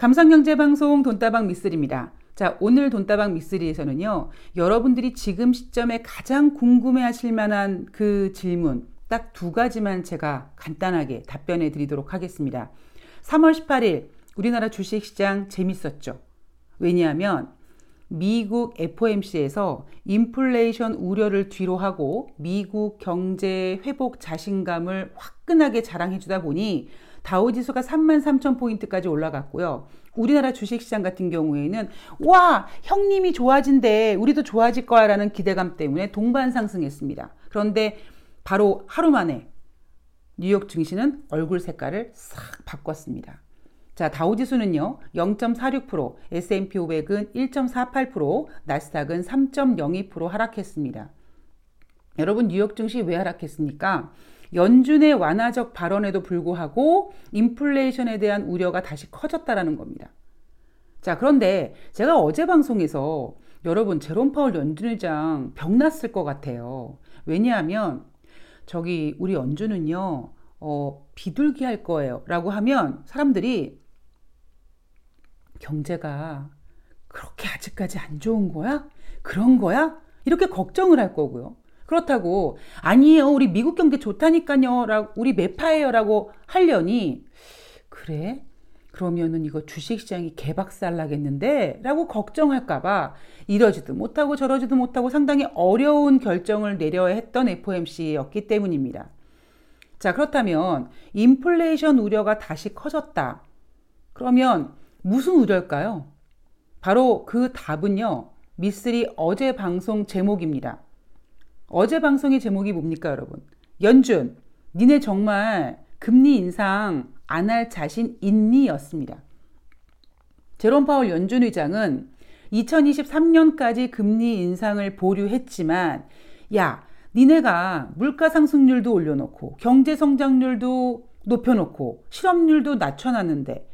감성경제방송 돈다방 미쓰리입니다. 자, 오늘 돈다방 미쓰리에서는요, 여러분들이 지금 시점에 가장 궁금해 하실 만한 그 질문, 딱 두 가지만 제가 간단하게 답변해 드리도록 하겠습니다. 3월 18일, 우리나라 주식시장 재밌었죠? 왜냐하면, 미국 FOMC에서 인플레이션 우려를 뒤로 하고 미국 경제 회복 자신감을 화끈하게 자랑해 주다 보니 다우지수가 3만 3천 포인트까지 올라갔고요. 우리나라 주식시장 같은 경우에는 와 형님이 좋아진대 우리도 좋아질 거야 라는 기대감 때문에 동반 상승했습니다. 그런데 바로 하루 만에 뉴욕 증시는 얼굴 색깔을 싹 바꿨습니다. 자, 다우지수는요, 0.46%, S&P 500은 1.48%, 나스닥은 3.02% 하락했습니다. 여러분, 뉴욕 증시 왜 하락했습니까? 연준의 완화적 발언에도 불구하고 인플레이션에 대한 우려가 다시 커졌다라는 겁니다. 자, 그런데 제가 어제 방송에서 여러분 제롬 파월 연준 의장 병났을 것 같아요. 왜냐하면 저기 우리 연준은요, 어, 비둘기 할 거예요. 라고 하면 사람들이 경제가 그렇게 아직까지 안 좋은 거야? 그런 거야? 이렇게 걱정을 할 거고요. 그렇다고 아니에요. 우리 미국 경제 좋다니까요. 라고 우리 매파예요라고 하려니 그래? 그러면은 이거 주식시장이 개박살 나겠는데? 라고 걱정할까봐 이러지도 못하고 저러지도 못하고 상당히 어려운 결정을 내려야 했던 FOMC였기 때문입니다. 자, 그렇다면 인플레이션 우려가 다시 커졌다. 그러면 무슨 우려일까요? 바로 그 답은요, 미쓰리 어제 방송 제목입니다. 어제 방송의 제목이 뭡니까, 여러분? 연준, 니네 정말 금리 인상 안 할 자신 있니? 였습니다. 제롬 파월 연준 의장은 2023년까지 금리 인상을 보류했지만, 야, 니네가 물가 상승률도 올려놓고, 경제 성장률도 높여놓고, 실업률도 낮춰놨는데,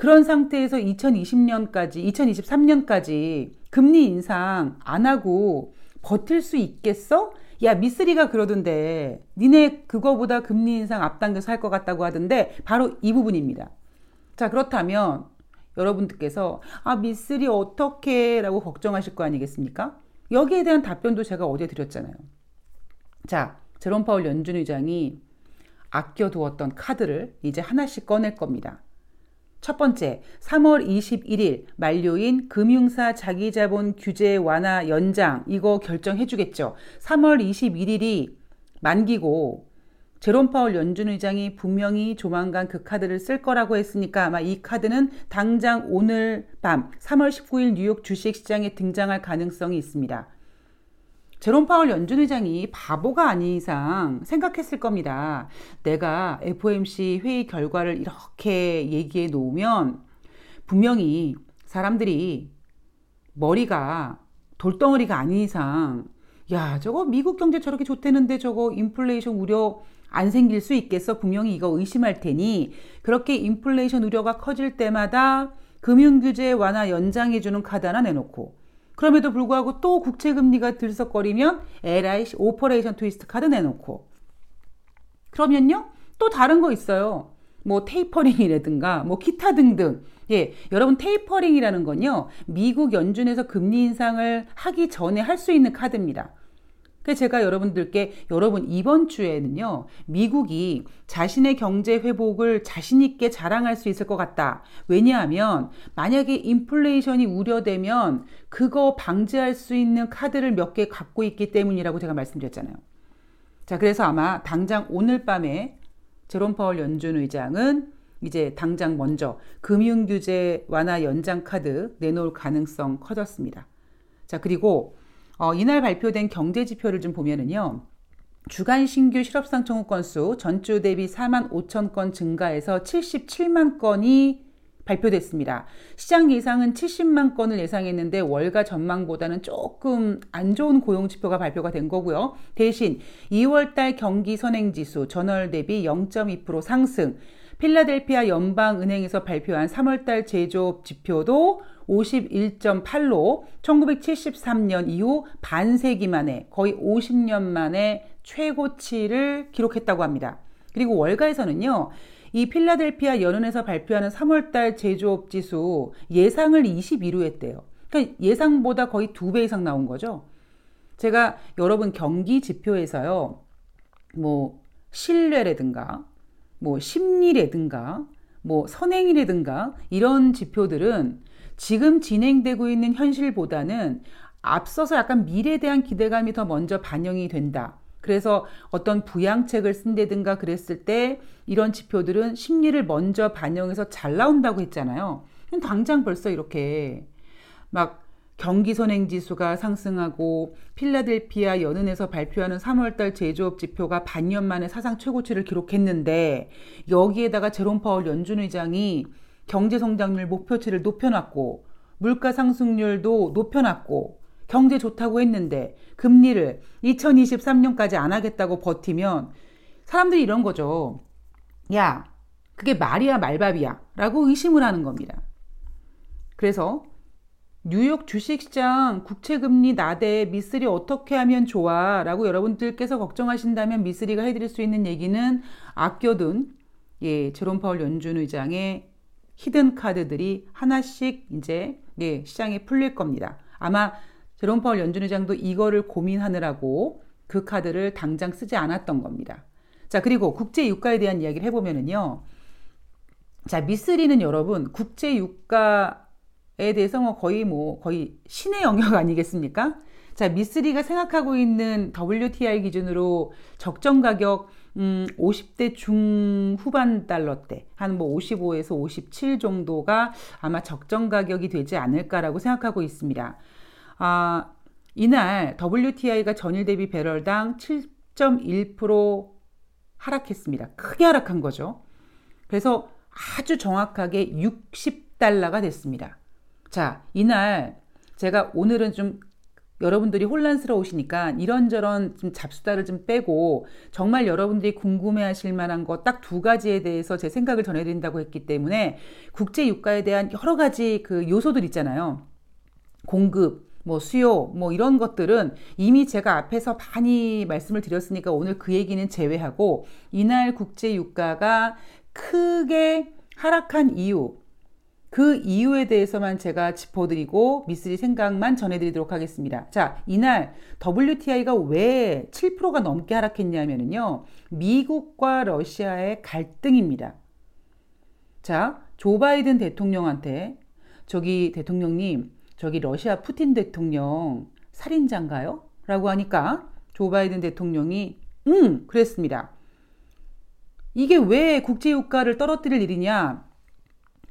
그런 상태에서 2020년까지, 2023년까지 금리 인상 안 하고 버틸 수 있겠어? 야, 미쓰리가 그러던데, 니네 그거보다 금리 인상 앞당겨서 할 것 같다고 하던데, 바로 이 부분입니다. 자, 그렇다면, 여러분들께서, 아, 미쓰리 어떻게, 라고 걱정하실 거 아니겠습니까? 여기에 대한 답변도 제가 어제 드렸잖아요. 자, 제롬 파울 연준 의장이 아껴두었던 카드를 이제 하나씩 꺼낼 겁니다. 첫 번째, 3월 21일 만료인 금융사 자기자본 규제 완화 연장 이거 결정해 주겠죠. 3월 21일이 만기고 제롬 파월 연준 의장이 분명히 조만간 그 카드를 쓸 거라고 했으니까 아마 이 카드는 당장 오늘 밤 3월 19일 뉴욕 주식 시장에 등장할 가능성이 있습니다. 제롬 파월 연준 의장이 바보가 아닌 이상 생각했을 겁니다. 내가 FOMC 회의 결과를 이렇게 얘기해 놓으면 분명히 사람들이 머리가 돌덩어리가 아닌 이상 야 저거 미국 경제 저렇게 좋대는데 저거 인플레이션 우려 안 생길 수 있겠어 분명히 이거 의심할 테니 그렇게 인플레이션 우려가 커질 때마다 금융 규제 완화 연장해주는 카드 하나 내놓고 그럼에도 불구하고 또 국채 금리가 들썩거리면 에라이 Operation Twist 카드 내놓고 그러면요 또 다른 거 있어요. 뭐 tapering이라든가 뭐 기타 등등. 예, 여러분 tapering이라는 건요. 미국 연준에서 금리 인상을 하기 전에 할 수 있는 카드입니다. 그래서 제가 여러분들께 여러분 이번 주에는요. 미국이 자신의 경제 회복을 자신 있게 자랑할 수 있을 것 같다. 왜냐하면 만약에 인플레이션이 우려되면 그거 방지할 수 있는 카드를 몇 개 갖고 있기 때문이라고 제가 말씀드렸잖아요. 자, 그래서 아마 당장 오늘 밤에 제롬 파월 연준 의장은 이제 당장 먼저 금융 규제 완화 연장 카드 내놓을 가능성 커졌습니다. 자, 그리고 어, 이날 발표된 경제 지표를 좀 보면은요. 주간 신규 실업상 청구 건수 전주 대비 4만 5천 건 증가해서 77만 건이 발표됐습니다. 시장 예상은 70만 건을 예상했는데 월가 전망보다는 조금 안 좋은 고용 지표가 발표가 된 거고요. 대신 2월 달 경기 선행 지수 전월 대비 0.2% 상승, 필라델피아 연방은행에서 발표한 3월달 제조업 지표도 51.8로 1973년 이후 반세기 만에 거의 50년 만에 최고치를 기록했다고 합니다. 그리고 월가에서는요, 이 필라델피아 연은에서 발표하는 3월달 제조업 지수 예상을 22로 했대요. 그러니까 예상보다 거의 두 배 이상 나온 거죠. 제가 여러분 경기 지표에서요, 뭐 신뢰라든가, 뭐 심리라든가, 뭐 선행이라든가 이런 지표들은 지금 진행되고 있는 현실보다는 앞서서 약간 미래에 대한 기대감이 더 먼저 반영이 된다. 그래서 어떤 부양책을 쓴다든가 그랬을 때 이런 지표들은 심리를 먼저 반영해서 잘 나온다고 했잖아요. 당장 벌써 이렇게 막 경기 선행 지수가 상승하고 필라델피아 연은에서 발표하는 3월달 제조업 지표가 반년 만에 사상 최고치를 기록했는데 여기에다가 제롬 파월 연준 의장이 경제 성장률 목표치를 높여놨고 물가 상승률도 높여놨고 경제 좋다고 했는데 금리를 2023년까지 안 하겠다고 버티면 사람들이 이런 거죠. 야, 그게 말이야 말밥이야 라고 의심을 하는 겁니다. 그래서 뉴욕 주식시장 국채금리 나대 미쓰리 어떻게 하면 좋아? 라고 여러분들께서 걱정하신다면 미쓰리가 해드릴 수 있는 얘기는 아껴둔 예, 제롬 파월 연준 의장의 히든 카드들이 하나씩 이제 예, 시장에 풀릴 겁니다. 아마 제롬 파월 연준 의장도 이거를 고민하느라고 그 카드를 당장 쓰지 않았던 겁니다. 자, 그리고 국제 유가에 대한 이야기를 해보면은요. 자, 미쓰리는 여러분, 국제 유가에 대해서 뭐 거의 뭐 거의 신의 영역 아니겠습니까? 자, 미쓰리가 생각하고 있는 WTI 기준으로 적정 가격 음, 50대 중후반 달러대, 한 뭐 55에서 57 정도가 아마 적정 가격이 되지 않을까라고 생각하고 있습니다. 아, 이날 WTI가 전일 대비 배럴당 7.1% 하락했습니다. 크게 하락한 거죠. 그래서 아주 정확하게 60달러가 됐습니다. 자, 이날 제가 오늘은 좀 여러분들이 혼란스러우시니까 이런저런 좀 잡수다를 좀 빼고 정말 여러분들이 궁금해 하실 만한 것 딱 두 가지에 대해서 제 생각을 전해드린다고 했기 때문에 국제 유가에 대한 여러 가지 그 요소들 있잖아요. 공급, 뭐 수요, 뭐 이런 것들은 이미 제가 앞에서 많이 말씀을 드렸으니까 오늘 그 얘기는 제외하고 이날 국제 유가가 크게 하락한 이유, 그 이유에 대해서만 제가 짚어드리고 미쓰리 생각만 전해드리도록 하겠습니다. 자, 이날 WTI가 왜 7%가 넘게 하락했냐면요. 미국과 러시아의 갈등입니다. 자, 조 바이든 대통령한테 저기 대통령님, 저기 러시아 푸틴 대통령 살인자인가요? 라고 하니까 조 바이든 대통령이 응, 그랬습니다. 이게 왜 국제유가를 떨어뜨릴 일이냐?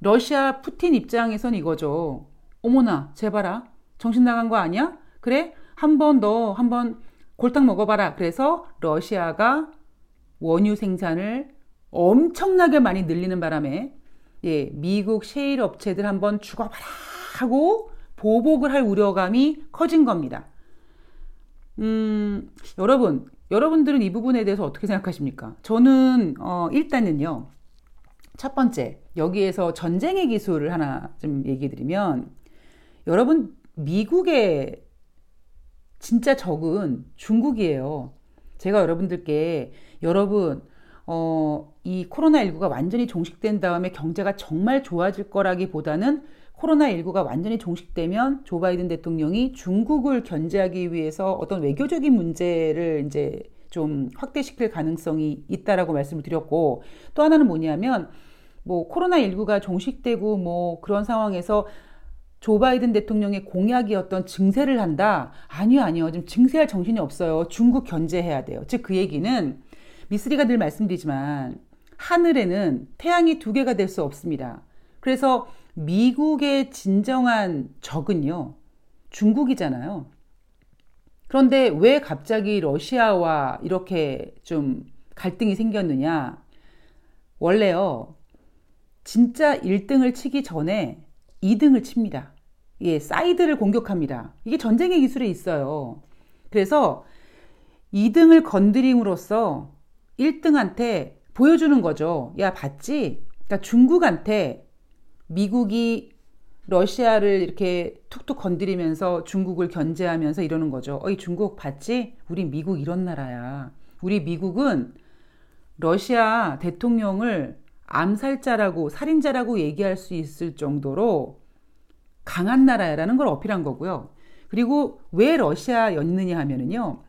러시아 푸틴 입장에선 이거죠. 어머나, 제발아. 정신 나간 거 아니야? 그래? 한번너 한번 골탕 먹어봐라. 그래서 러시아가 원유 생산을 엄청나게 많이 늘리는 바람에 예, 미국 셰일 업체들 한번 죽어봐라 하고 보복을 할 우려감이 커진 겁니다. 음, 여러분, 여러분들은 이 부분에 대해서 어떻게 생각하십니까? 저는 어, 일단은요. 첫 번째, 여기에서 전쟁의 기술을 하나 좀 얘기 드리면, 여러분, 미국의 진짜 적은 중국이에요. 제가 여러분들께, 여러분, 어, 이 코로나19가 완전히 종식된 다음에 경제가 정말 좋아질 거라기 보다는 코로나19가 완전히 종식되면 조 바이든 대통령이 중국을 견제하기 위해서 어떤 외교적인 문제를 이제 좀 확대시킬 가능성이 있다라고 말씀을 드렸고 또 하나는 뭐냐면 뭐 코로나19가 종식되고 뭐 그런 상황에서 조 바이든 대통령의 공약이었던 증세를 한다? 아니요, 아니요. 지금 증세할 정신이 없어요. 중국 견제해야 돼요. 즉, 그 얘기는 미쓰리가 늘 말씀드리지만 하늘에는 태양이 두 개가 될 수 없습니다. 그래서 미국의 진정한 적은요, 중국이잖아요. 그런데 왜 갑자기 러시아와 이렇게 좀 갈등이 생겼느냐? 원래요, 진짜 1등을 치기 전에 2등을 칩니다. 예, 사이드를 공격합니다. 이게 전쟁의 기술에 있어요. 그래서 2등을 건드림으로써 1등한테 보여주는 거죠. 야, 봤지? 그러니까 중국한테 미국이 러시아를 이렇게 툭툭 건드리면서 중국을 견제하면서 이러는 거죠. 어이 중국 봤지? 우리 미국 이런 나라야. 우리 미국은 러시아 대통령을 암살자라고 살인자라고 얘기할 수 있을 정도로 강한 나라야라는 걸 어필한 거고요. 그리고 왜 러시아였느냐 하면은요.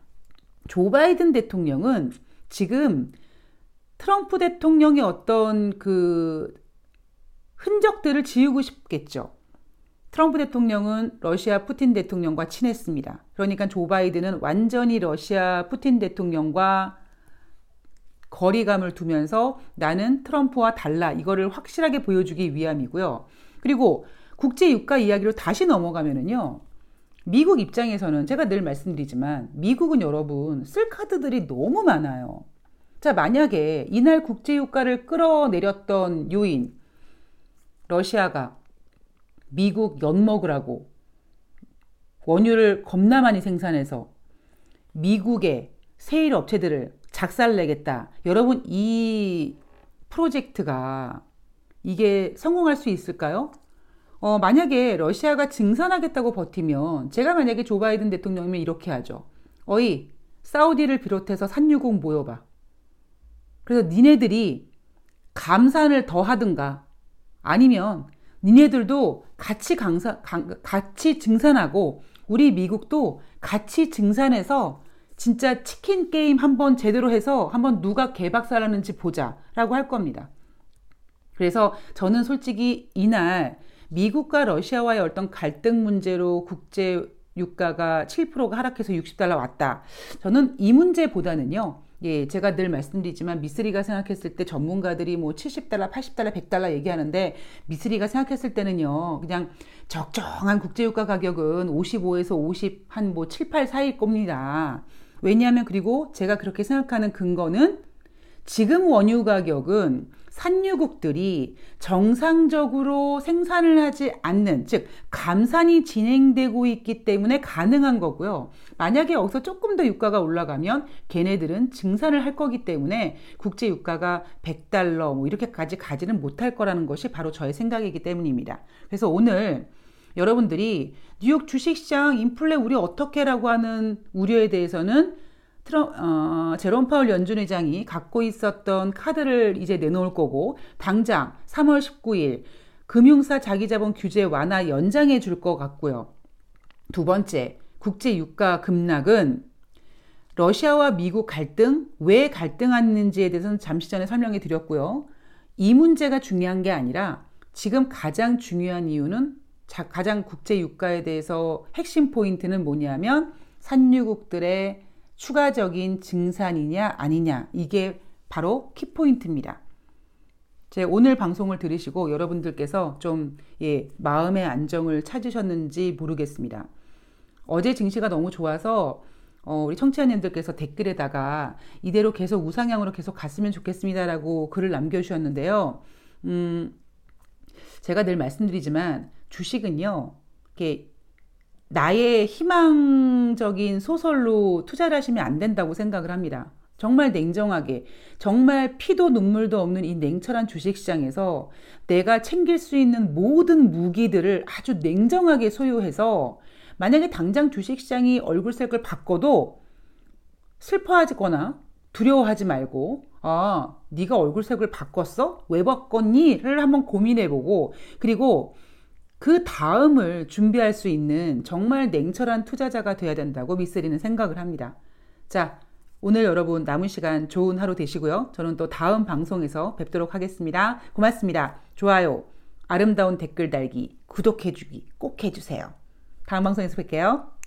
조 바이든 대통령은 지금 트럼프 대통령의 어떤 그 흔적들을 지우고 싶겠죠. 트럼프 대통령은 러시아 푸틴 대통령과 친했습니다. 그러니까 조 바이든은 완전히 러시아 푸틴 대통령과 거리감을 두면서 나는 트럼프와 달라 이거를 확실하게 보여주기 위함이고요. 그리고 국제 유가 이야기로 다시 넘어가면은요. 미국 입장에서는 제가 늘 말씀드리지만 미국은 여러분 쓸 카드들이 너무 많아요. 자, 만약에 이날 국제 유가를 끌어내렸던 요인 러시아가 미국 연 먹으라고 원유를 겁나 많이 생산해서 미국의 세일 업체들을 작살내겠다. 여러분 이 프로젝트가 이게 성공할 수 있을까요? 어, 만약에 러시아가 증산하겠다고 버티면 제가 만약에 조 바이든 대통령이면 이렇게 하죠. 어이 사우디를 비롯해서 산유국 모여봐. 그래서 니네들이 감산을 더 하든가 아니면 니네들도 같이 강사, 강, 같이 증산하고 우리 미국도 같이 증산해서 진짜 치킨 게임 한번 제대로 해서 한번 누가 개박살하는지 보자라고 할 겁니다. 그래서 저는 솔직히 이날 미국과 러시아와의 어떤 갈등 문제로 국제 유가가 7%가 하락해서 60달러 왔다. 저는 이 문제보다는요. 예, 제가 늘 말씀드리지만 미쓰리가 생각했을 때 전문가들이 뭐 70달러, 80달러, 100달러 얘기하는데 미쓰리가 생각했을 때는요. 그냥 적정한 국제유가 가격은 55에서 50, 한 뭐 7, 8 사이일 겁니다. 왜냐하면 그리고 제가 그렇게 생각하는 근거는 지금 원유 가격은 산유국들이 정상적으로 생산을 하지 않는, 즉, 감산이 진행되고 있기 때문에 가능한 거고요. 만약에 여기서 조금 더 유가가 올라가면 걔네들은 증산을 할 거기 때문에 국제 유가가 100달러 뭐 이렇게까지 가지는 못할 거라는 것이 바로 저의 생각이기 때문입니다. 그래서 오늘 여러분들이 뉴욕 주식시장 인플레 우리 어떻게라고 하는 우려에 대해서는 트럼, 어, 제롬 파울 연준 의장이 갖고 있었던 카드를 이제 내놓을 거고 당장 3월 19일 금융사 자기자본 규제 완화 연장해 줄 것 같고요. 두 번째, 국제 유가 급락은 러시아와 미국 갈등, 왜 갈등하는지에 대해서는 잠시 전에 설명해 드렸고요. 이 문제가 중요한 게 아니라 지금 가장 중요한 이유는 가장 국제 유가에 대해서 핵심 포인트는 뭐냐면 산유국들의 추가적인 증산이냐 아니냐 이게 바로 키포인트입니다. 제 오늘 방송을 들으시고 여러분들께서 좀 예, 마음의 안정을 찾으셨는지 모르겠습니다. 어제 증시가 너무 좋아서 어, 우리 청취자님들께서 댓글에다가 이대로 계속 우상향으로 계속 갔으면 좋겠습니다라고 글을 남겨주셨는데요. 음, 제가 늘 말씀드리지만 주식은요, 이렇게 나의 희망적인 소설로 투자를 하시면 안 된다고 생각을 합니다. 정말 냉정하게, 정말 피도 눈물도 없는 이 냉철한 주식 시장에서 내가 챙길 수 있는 모든 무기들을 아주 냉정하게 소유해서 만약에 당장 주식 시장이 얼굴색을 바꿔도 슬퍼하거나 두려워하지 말고 아 네가 얼굴색을 바꿨어? 왜 바꿨니?를 한번 고민해보고 그리고 그 다음을 준비할 수 있는 정말 냉철한 투자자가 돼야 된다고 미쓰리는 생각을 합니다. 자, 오늘 여러분 남은 시간 좋은 하루 되시고요. 저는 또 다음 방송에서 뵙도록 하겠습니다. 고맙습니다. 좋아요, 아름다운 댓글 달기, 구독해주기 꼭 해주세요. 다음 방송에서 뵐게요.